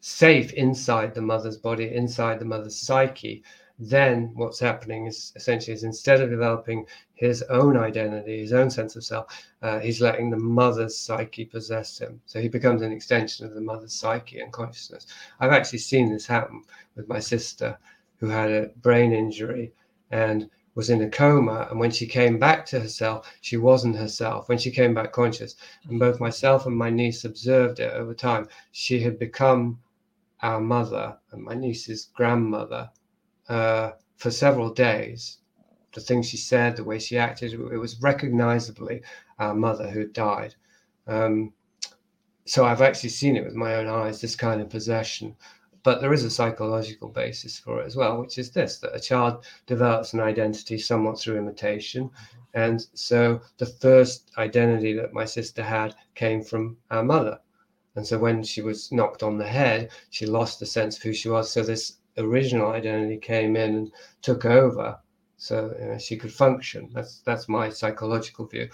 safe inside the mother's body, inside the mother's psyche, then what's happening is essentially is instead of developing his own identity, his own sense of self, uh, he's letting the mother's psyche possess him. So he becomes an extension of the mother's psyche and consciousness. I've actually seen this happen with my sister who had a brain injury and was in a coma. And when she came back to herself, she wasn't herself. When she came back conscious, and both myself and my niece observed it over time, she had become our mother and my niece's grandmother uh, for several days. The things she said, the way she acted, it was recognizably our mother who died. Um, so I've actually seen it with my own eyes, this kind of possession. But there is a psychological basis for it as well, which is this that a child develops an identity somewhat through imitation. And so the first identity that my sister had came from our mother. And so when she was knocked on the head, she lost the sense of who she was. So this original identity came in and took over, so you know, she could function. That's that's my psychological view,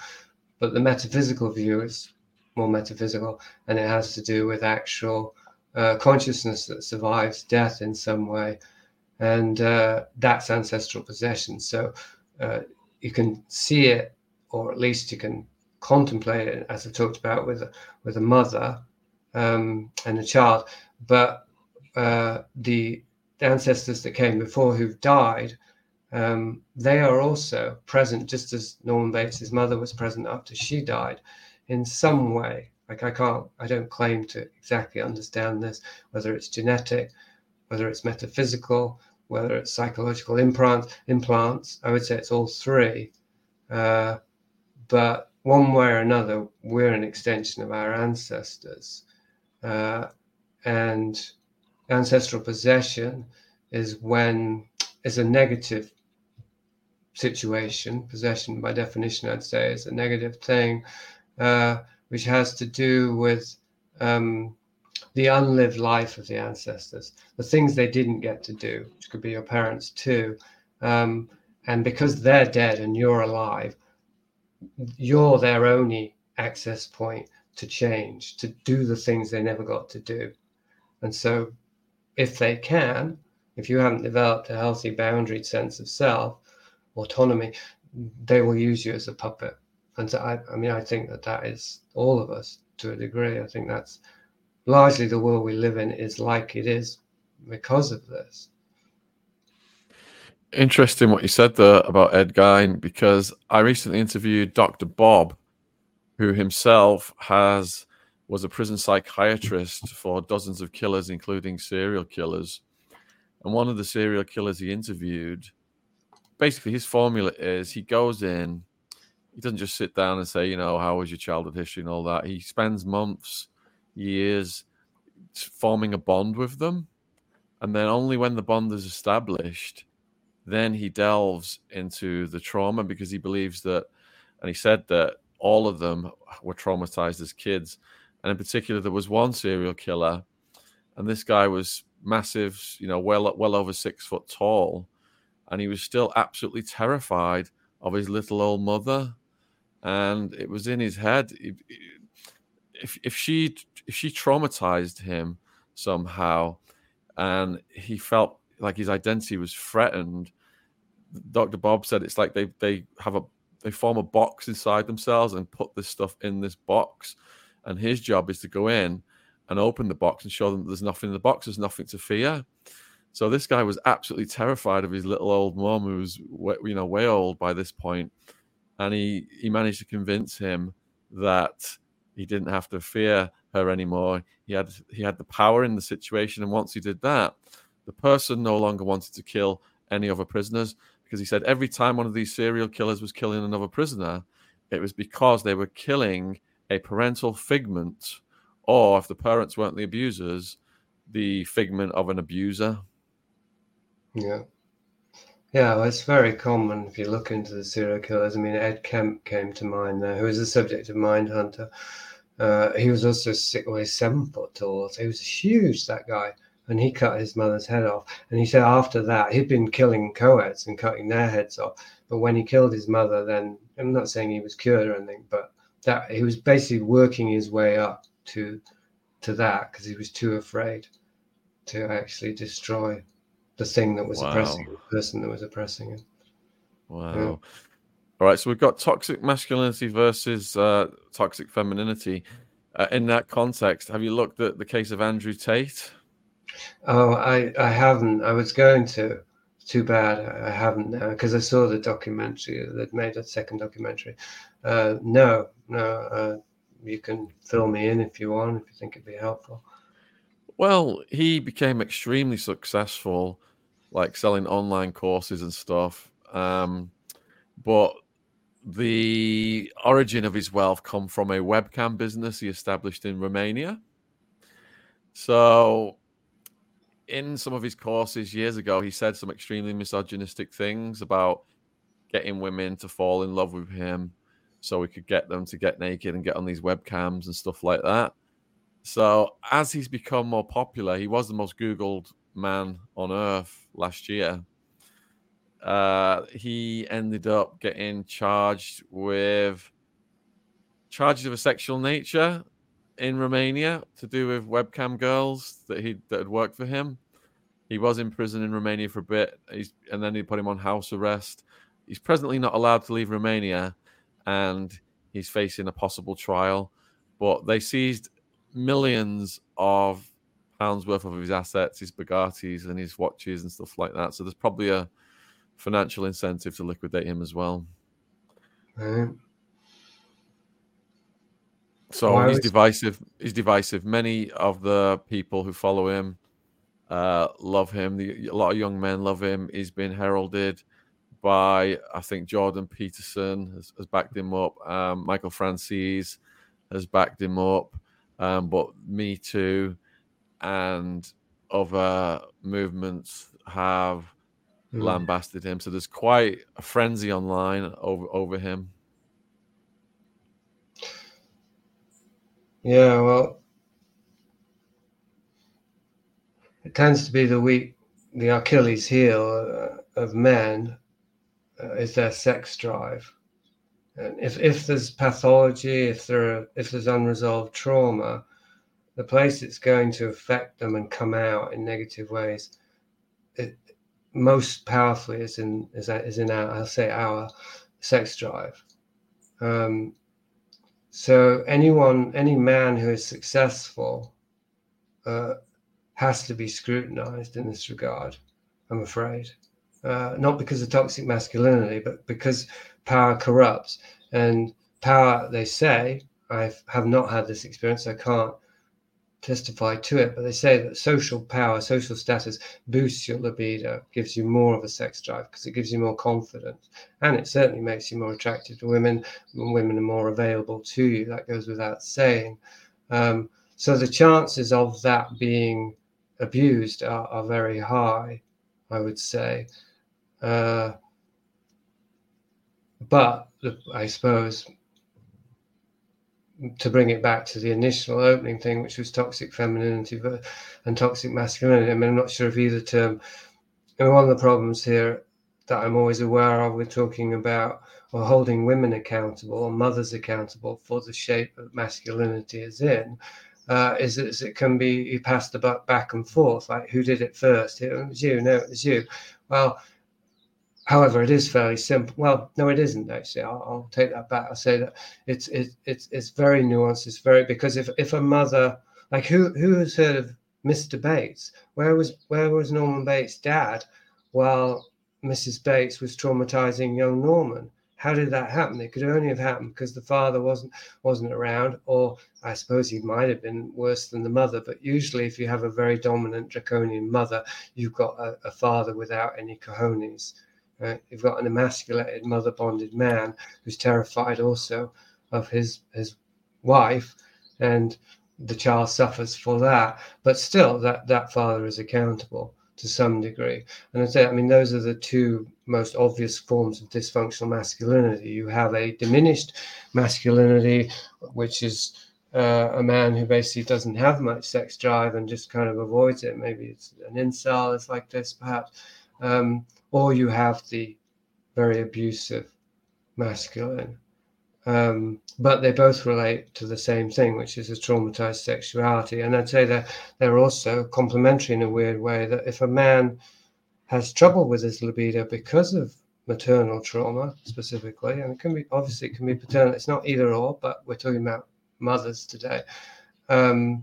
but the metaphysical view is more metaphysical, and it has to do with actual uh, consciousness that survives death in some way, and uh, that's ancestral possession. So uh, you can see it, or at least you can contemplate it, as I talked about with with a mother um, and a child, but uh, the ancestors that came before who've died, um, they are also present, just as Norman Bates's mother was present after she died, in some way. Like I can't, I don't claim to exactly understand this, whether it's genetic, whether it's metaphysical, whether it's psychological implants. Implants, I would say it's all three. Uh, but one way or another, we're an extension of our ancestors, uh, and ancestral possession is when is a negative situation. Possession, by definition, I'd say, is a negative thing, uh, which has to do with um, the unlived life of the ancestors, the things they didn't get to do, which could be your parents too. Um, and because they're dead and you're alive, you're their only access point to change, to do the things they never got to do. And so if they can, if you haven't developed a healthy boundaried sense of self, autonomy, they will use you as a puppet. And so I, I mean, I think that that is all of us to a degree. I think that's largely the world we live in is like it is because of this. Interesting what you said there about Ed Gein, because I recently interviewed Dr. Bob, who himself has was a prison psychiatrist for dozens of killers, including serial killers. And one of the serial killers he interviewed, basically his formula is he goes in, he doesn't just sit down and say, you know, how was your childhood history and all that. He spends months, years forming a bond with them. And then only when the bond is established, then he delves into the trauma because he believes that, and he said that all of them were traumatized as kids. And in particular, there was one serial killer, and this guy was massive, you know, well well over six foot tall, and he was still absolutely terrified of his little old mother, and it was in his head. If if she if she traumatized him somehow, and he felt like his identity was threatened, Dr. Bob said it's like they they have a they form a box inside themselves and put this stuff in this box, and his job is to go in and open the box and show them there's nothing in the box, there's nothing to fear. So this guy was absolutely terrified of his little old mom, who was you know way old by this point, and he he managed to convince him that he didn't have to fear her anymore. He had he had the power in the situation, and once he did that, the person no longer wanted to kill any other prisoners because he said every time one of these serial killers was killing another prisoner, it was because they were killing a parental figment or if the parents weren't the abusers, the figment of an abuser. Yeah. Yeah, well, it's very common if you look into the serial killers. I mean, Ed Kemp came to mind there, who was the subject of Mindhunter. Uh, he was also six, well, seven foot tall, so he was huge, that guy. And he cut his mother's head off. And he said after that, he'd been killing co-eds and cutting their heads off. But when he killed his mother, then I'm not saying he was cured or anything, but that he was basically working his way up to to that because he was too afraid to actually destroy the thing that was wow. oppressing the person that was oppressing him. Wow. Yeah. All right, so we've got toxic masculinity versus uh, toxic femininity. Uh, in that context, have you looked at the case of Andrew Tate? Oh, I, I haven't. I was going to. Too bad I haven't now because I saw the documentary. They'd made a second documentary. Uh, no, no. Uh, you can fill me in if you want, if you think it'd be helpful. Well, he became extremely successful, like selling online courses and stuff. Um, but the origin of his wealth come from a webcam business he established in Romania. So, in some of his courses years ago, he said some extremely misogynistic things about getting women to fall in love with him so we could get them to get naked and get on these webcams and stuff like that. So as he's become more popular, he was the most Googled man on earth last year. Uh, he ended up getting charged with charges of a sexual nature in Romania to do with webcam girls that he that had worked for him. He was in prison in Romania for a bit, He's, and then he put him on house arrest. He's presently not allowed to leave Romania, and he's facing a possible trial. But they seized millions of pounds worth of his assets, his Bugattis and his watches and stuff like that. So there's probably a financial incentive to liquidate him as well. Right. So he's divisive. He's divisive. Many of the people who follow him uh, love him. The, a lot of young men love him. He's been heralded by I think Jordan Peterson has, has backed him up. Um, Michael Francis has backed him up, um, but Me Too and other movements have mm. lambasted him. So there's quite a frenzy online over over him. Yeah, well, it tends to be the weak, the Achilles heel uh, of men uh, is their sex drive. And if, if there's pathology, if there are, if there's unresolved trauma, the place it's going to affect them and come out in negative ways, it, most powerfully is in is, is in our I'll say our sex drive. Um, so anyone, any man who is successful, uh, has to be scrutinized in this regard. I'm afraid uh, not because of toxic masculinity, but because power corrupts. And power, they say, I have not had this experience, I can't testify to it, but they say that social power, social status boosts your libido, gives you more of a sex drive because it gives you more confidence. And it certainly makes you more attractive to women women are more available to you. That goes without saying. Um, so the chances of that being abused are, are very high, I would say. Uh, but I suppose to bring it back to the initial opening thing, which was toxic femininity and toxic masculinity. I mean, I'm not sure if either term. I mean, one of the problems here that I'm always aware of, we're talking about or holding women accountable or mothers accountable for the shape that masculinity is in. Uh, is, is it can be you pass the buck back and forth like who did it first it was you no it was you well However, it is fairly simple. Well, no, it isn't actually. I'll, I'll take that back. I'll say that it's it, it's it's very nuanced. It's very because if if a mother like who who has heard of Mr. Bates? Where was where was Norman Bates' dad while Mrs. Bates was traumatizing young Norman? How did that happen? It could only have happened because the father wasn't wasn't around, or I suppose he might have been worse than the mother. But usually, if you have a very dominant draconian mother, you've got a, a father without any cojones. Right? You've got an emasculated, mother bonded man who's terrified also of his his wife, and the child suffers for that. But still, that that father is accountable to some degree. And I say, I mean, those are the two most obvious forms of dysfunctional masculinity. You have a diminished masculinity, which is uh, a man who basically doesn't have much sex drive and just kind of avoids it. Maybe it's an incel, it's like this, perhaps. Um, or you have the very abusive masculine. Um, but they both relate to the same thing, which is a traumatized sexuality. And I'd say that they're also complementary in a weird way. That if a man has trouble with his libido because of maternal trauma specifically, and it can be obviously it can be paternal. It's not either or, but we're talking about mothers today. Um,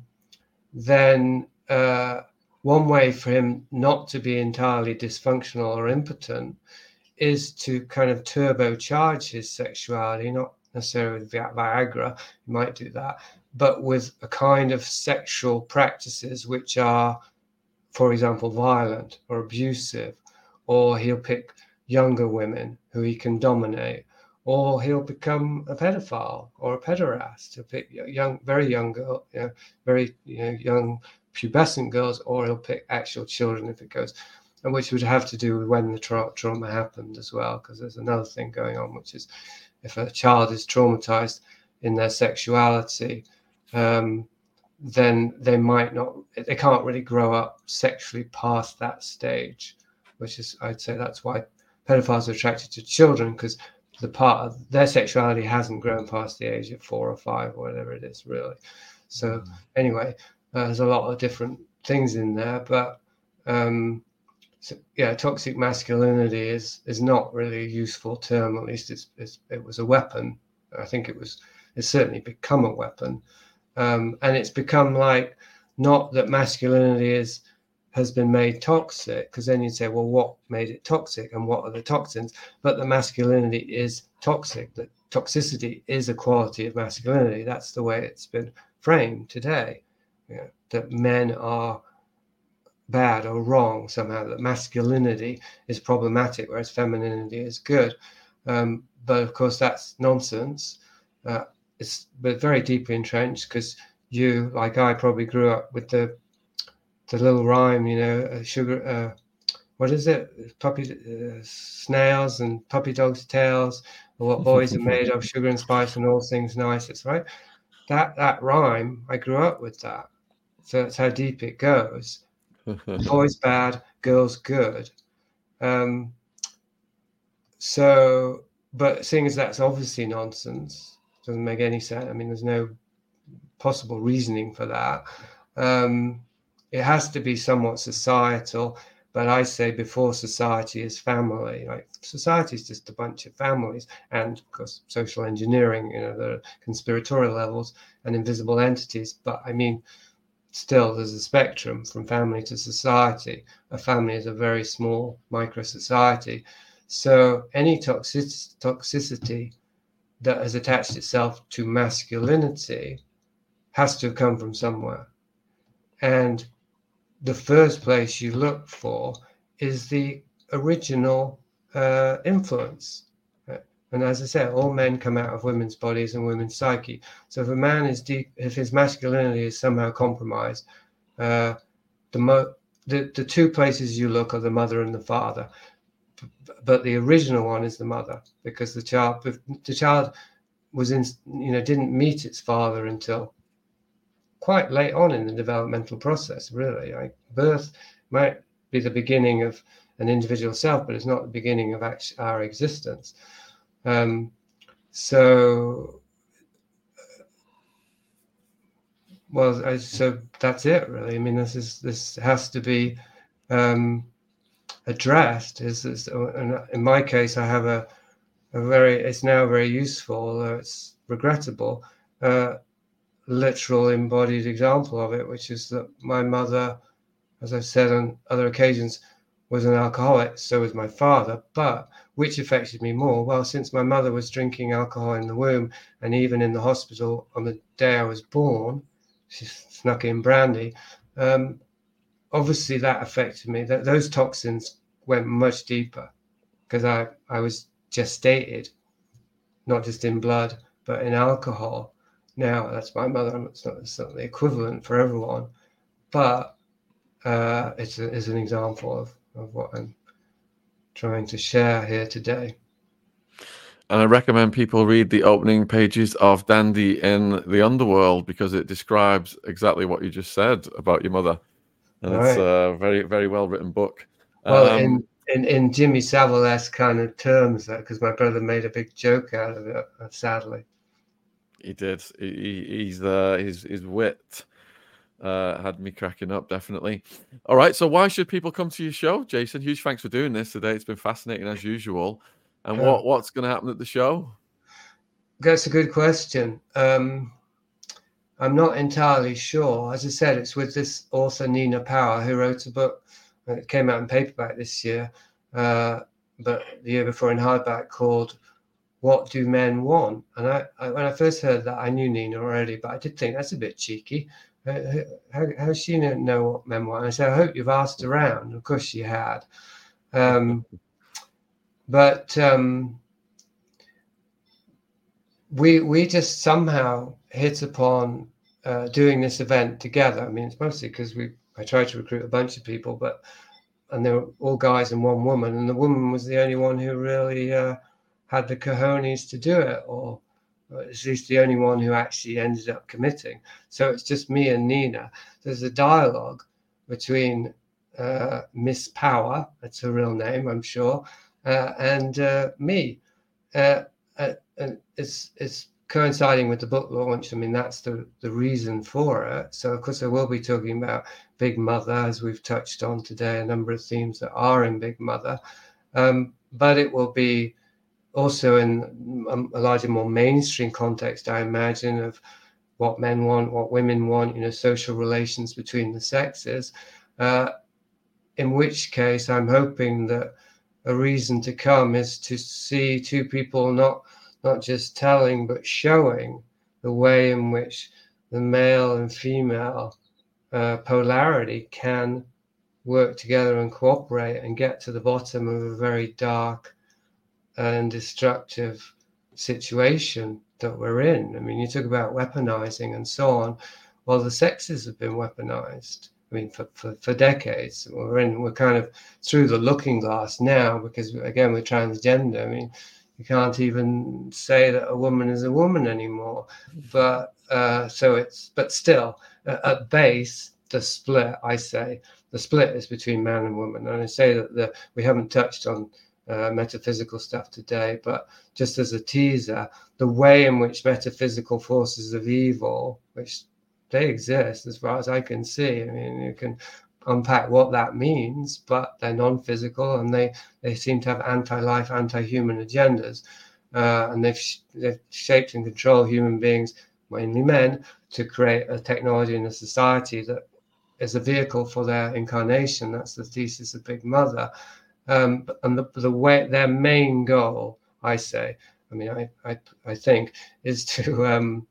then uh, one way for him not to be entirely dysfunctional or impotent is to kind of turbocharge his sexuality, not necessarily with Viagra, he might do that, but with a kind of sexual practices which are, for example, violent or abusive, or he'll pick younger women who he can dominate, or he'll become a pedophile or a pederast. Pick young, very young girl, you know, very you know, young pubescent girls, or he'll pick actual children if it goes, and which would have to do with when the tra- trauma happened as well, because there's another thing going on, which is if a child is traumatized in their sexuality, um, then they might not, they can't really grow up sexually past that stage, which is, I'd say that's why pedophiles are attracted to children because the part of their sexuality hasn't grown past the age of four or five or whatever it is, really. So, mm. anyway, uh, there's a lot of different things in there, but um, so, yeah, toxic masculinity is is not really a useful term. At least it's, it's, it was a weapon. I think it was it's certainly become a weapon, um, and it's become like not that masculinity is has been made toxic because then you'd say, well, what made it toxic and what are the toxins? But the masculinity is toxic. That toxicity is a quality of masculinity. That's the way it's been framed today you know, that men are bad or wrong somehow, that masculinity is problematic, whereas femininity is good. Um, but of course, that's nonsense. Uh, it's but very deeply entrenched because you, like I, probably grew up with the the little rhyme, you know, uh, sugar. Uh, what is it? Puppy uh, snails and puppy dogs' tails. Or what boys are made of, sugar and spice and all things nice. It's right. That that rhyme, I grew up with that. So that's how deep it goes. Boys bad, girls good. Um, so, but seeing as that's obviously nonsense, doesn't make any sense. I mean, there's no possible reasoning for that. Um, it has to be somewhat societal, but I say before society is family. Like society is just a bunch of families, and of course, social engineering, you know, the conspiratorial levels and invisible entities. But I mean, still there's a spectrum from family to society. A family is a very small micro society. So any toxic- toxicity that has attached itself to masculinity has to have come from somewhere. and the first place you look for is the original uh, influence. And as I said, all men come out of women's bodies and women's psyche. So if a man is deep, if his masculinity is somehow compromised, uh, the, mo- the the two places you look are the mother and the father. But the original one is the mother because the child the child was in you know didn't meet its father until quite late on in the developmental process. Really, like birth might be the beginning of an individual self, but it's not the beginning of our existence. Um, so, well, I, so that's it, really. I mean, this is this has to be um, addressed. Is, is in my case, I have a, a very it's now very useful, although it's regrettable, uh, literal embodied example of it, which is that my mother, as I've said on other occasions, was an alcoholic, so was my father. But which affected me more? Well, since my mother was drinking alcohol in the womb and even in the hospital on the day I was born, she snuck in brandy. Um, obviously, that affected me. That those toxins went much deeper because I I was gestated, not just in blood but in alcohol. Now that's my mother. It's not, it's not the equivalent for everyone, but uh, it's, a, it's an example of of what I'm trying to share here today. And I recommend people read the opening pages of Dandy in the Underworld because it describes exactly what you just said about your mother. And All it's right. a very, very well written book. Well, um, in, in, in Jimmy Savile kind of terms, because my brother made a big joke out of it, uh, sadly. He did. He, he's uh, his his wit uh, had me cracking up, definitely. All right, so why should people come to your show, Jasun? Huge thanks for doing this today. It's been fascinating as usual. And yeah. what what's going to happen at the show? That's a good question. Um, I'm not entirely sure. As I said, it's with this author Nina Power who wrote a book. that came out in paperback this year, uh, but the year before in hardback called "What Do Men Want?" And I, I, when I first heard that, I knew Nina already, but I did think that's a bit cheeky how, how she know what memoir? I said, I hope you've asked around. Of course she had. Um, but um, we we just somehow hit upon uh, doing this event together. I mean, it's mostly because we I tried to recruit a bunch of people, but and they were all guys and one woman, and the woman was the only one who really uh, had the cojones to do it, or least the only one who actually ended up committing. So it's just me and Nina. There's a dialogue between uh, Miss Power, that's her real name, I'm sure, uh, and uh, me. Uh, uh, it's it's coinciding with the book launch. I mean, that's the, the reason for it. So, of course, I will be talking about Big Mother, as we've touched on today, a number of themes that are in Big Mother. Um, but it will be also in a larger, more mainstream context, I imagine, of what men want, what women want, you know, social relations between the sexes. Uh, in which case, I'm hoping that a reason to come is to see two people not not just telling but showing the way in which the male and female uh, polarity can work together and cooperate and get to the bottom of a very dark and destructive situation that we're in. I mean, you talk about weaponizing and so on. Well, the sexes have been weaponized. I mean, for, for, for decades. We're in, we're kind of through the looking glass now because, again, we're transgender. I mean, you can't even say that a woman is a woman anymore. But uh, so it's, but still, uh, at base, the split, I say, the split is between man and woman. And I say that the, we haven't touched on uh, metaphysical stuff today, but just as a teaser, the way in which metaphysical forces of evil, which they exist as far as I can see, I mean, you can unpack what that means, but they're non-physical and they, they seem to have anti-life, anti-human agendas. Uh, and they've, they've shaped and controlled human beings, mainly men, to create a technology and a society that is a vehicle for their incarnation. That's the thesis of Big Mother. Um, and the, the way their main goal, I say, I mean, I, I, I think, is to um,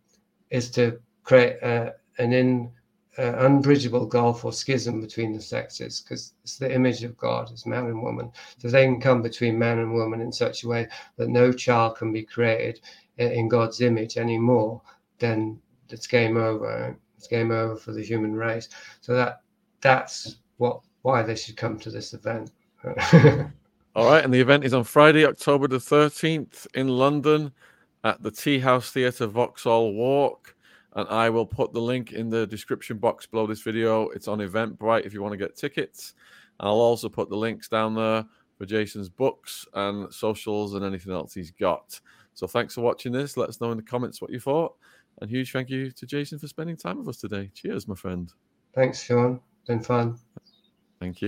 is to create a, an in uh, unbridgeable gulf or schism between the sexes because it's the image of God, it's man and woman. So they can come between man and woman in such a way that no child can be created in God's image anymore, then it's game over. It's game over for the human race. So that that's what why they should come to this event. All right, and the event is on Friday, October the 13th in London at the Tea House Theatre Vauxhall Walk and I will put the link in the description box below this video. It's on Eventbrite if you want to get tickets. I'll also put the links down there for Jasun's books and socials and anything else he's got. So thanks for watching this. Let us know in the comments what you thought. And huge thank you to Jasun for spending time with us today. Cheers, my friend. Thanks, Shaun. Been fun. Thank you.